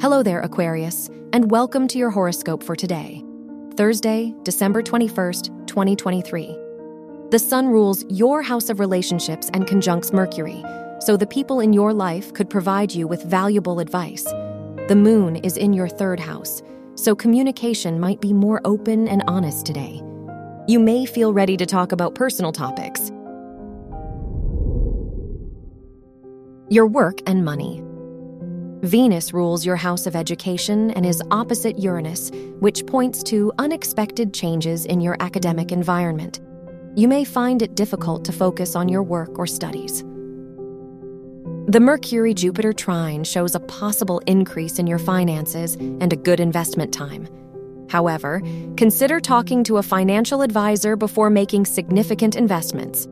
Hello there, Aquarius, and welcome to your horoscope for today, Thursday, December 21st, 2023. The sun rules your house of relationships and conjuncts Mercury, so the people in your life could provide you with valuable advice. The moon is in your third house, so communication might be more open and honest today. You may feel ready to talk about personal topics. Your work and money. Venus rules your house of education and is opposite Uranus, which points to unexpected changes in your academic environment. You may find it difficult to focus on your work or studies. The Mercury Jupiter trine shows a possible increase in your finances and a good investment time. However, consider talking to a financial advisor before making significant investments.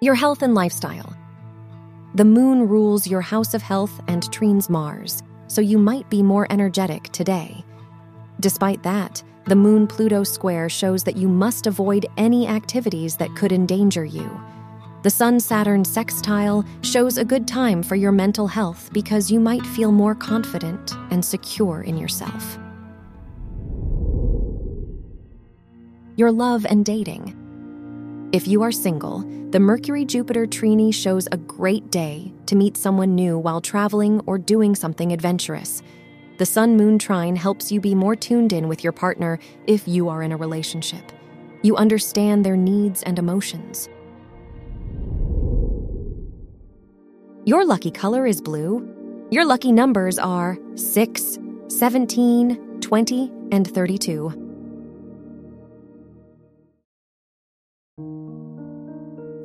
Your health and lifestyle. The moon rules your house of health and trines Mars, so you might be more energetic today. Despite that, the moon Pluto square shows that you must avoid any activities that could endanger you. The Sun Saturn sextile shows a good time for your mental health because you might feel more confident and secure in yourself. Your love and dating. If you are single, the Mercury Jupiter Trine shows a great day to meet someone new while traveling or doing something adventurous. The Sun Moon Trine helps you be more tuned in with your partner if you are in a relationship. You understand their needs and emotions. Your lucky color is blue. Your lucky numbers are 6, 17, 20, and 32.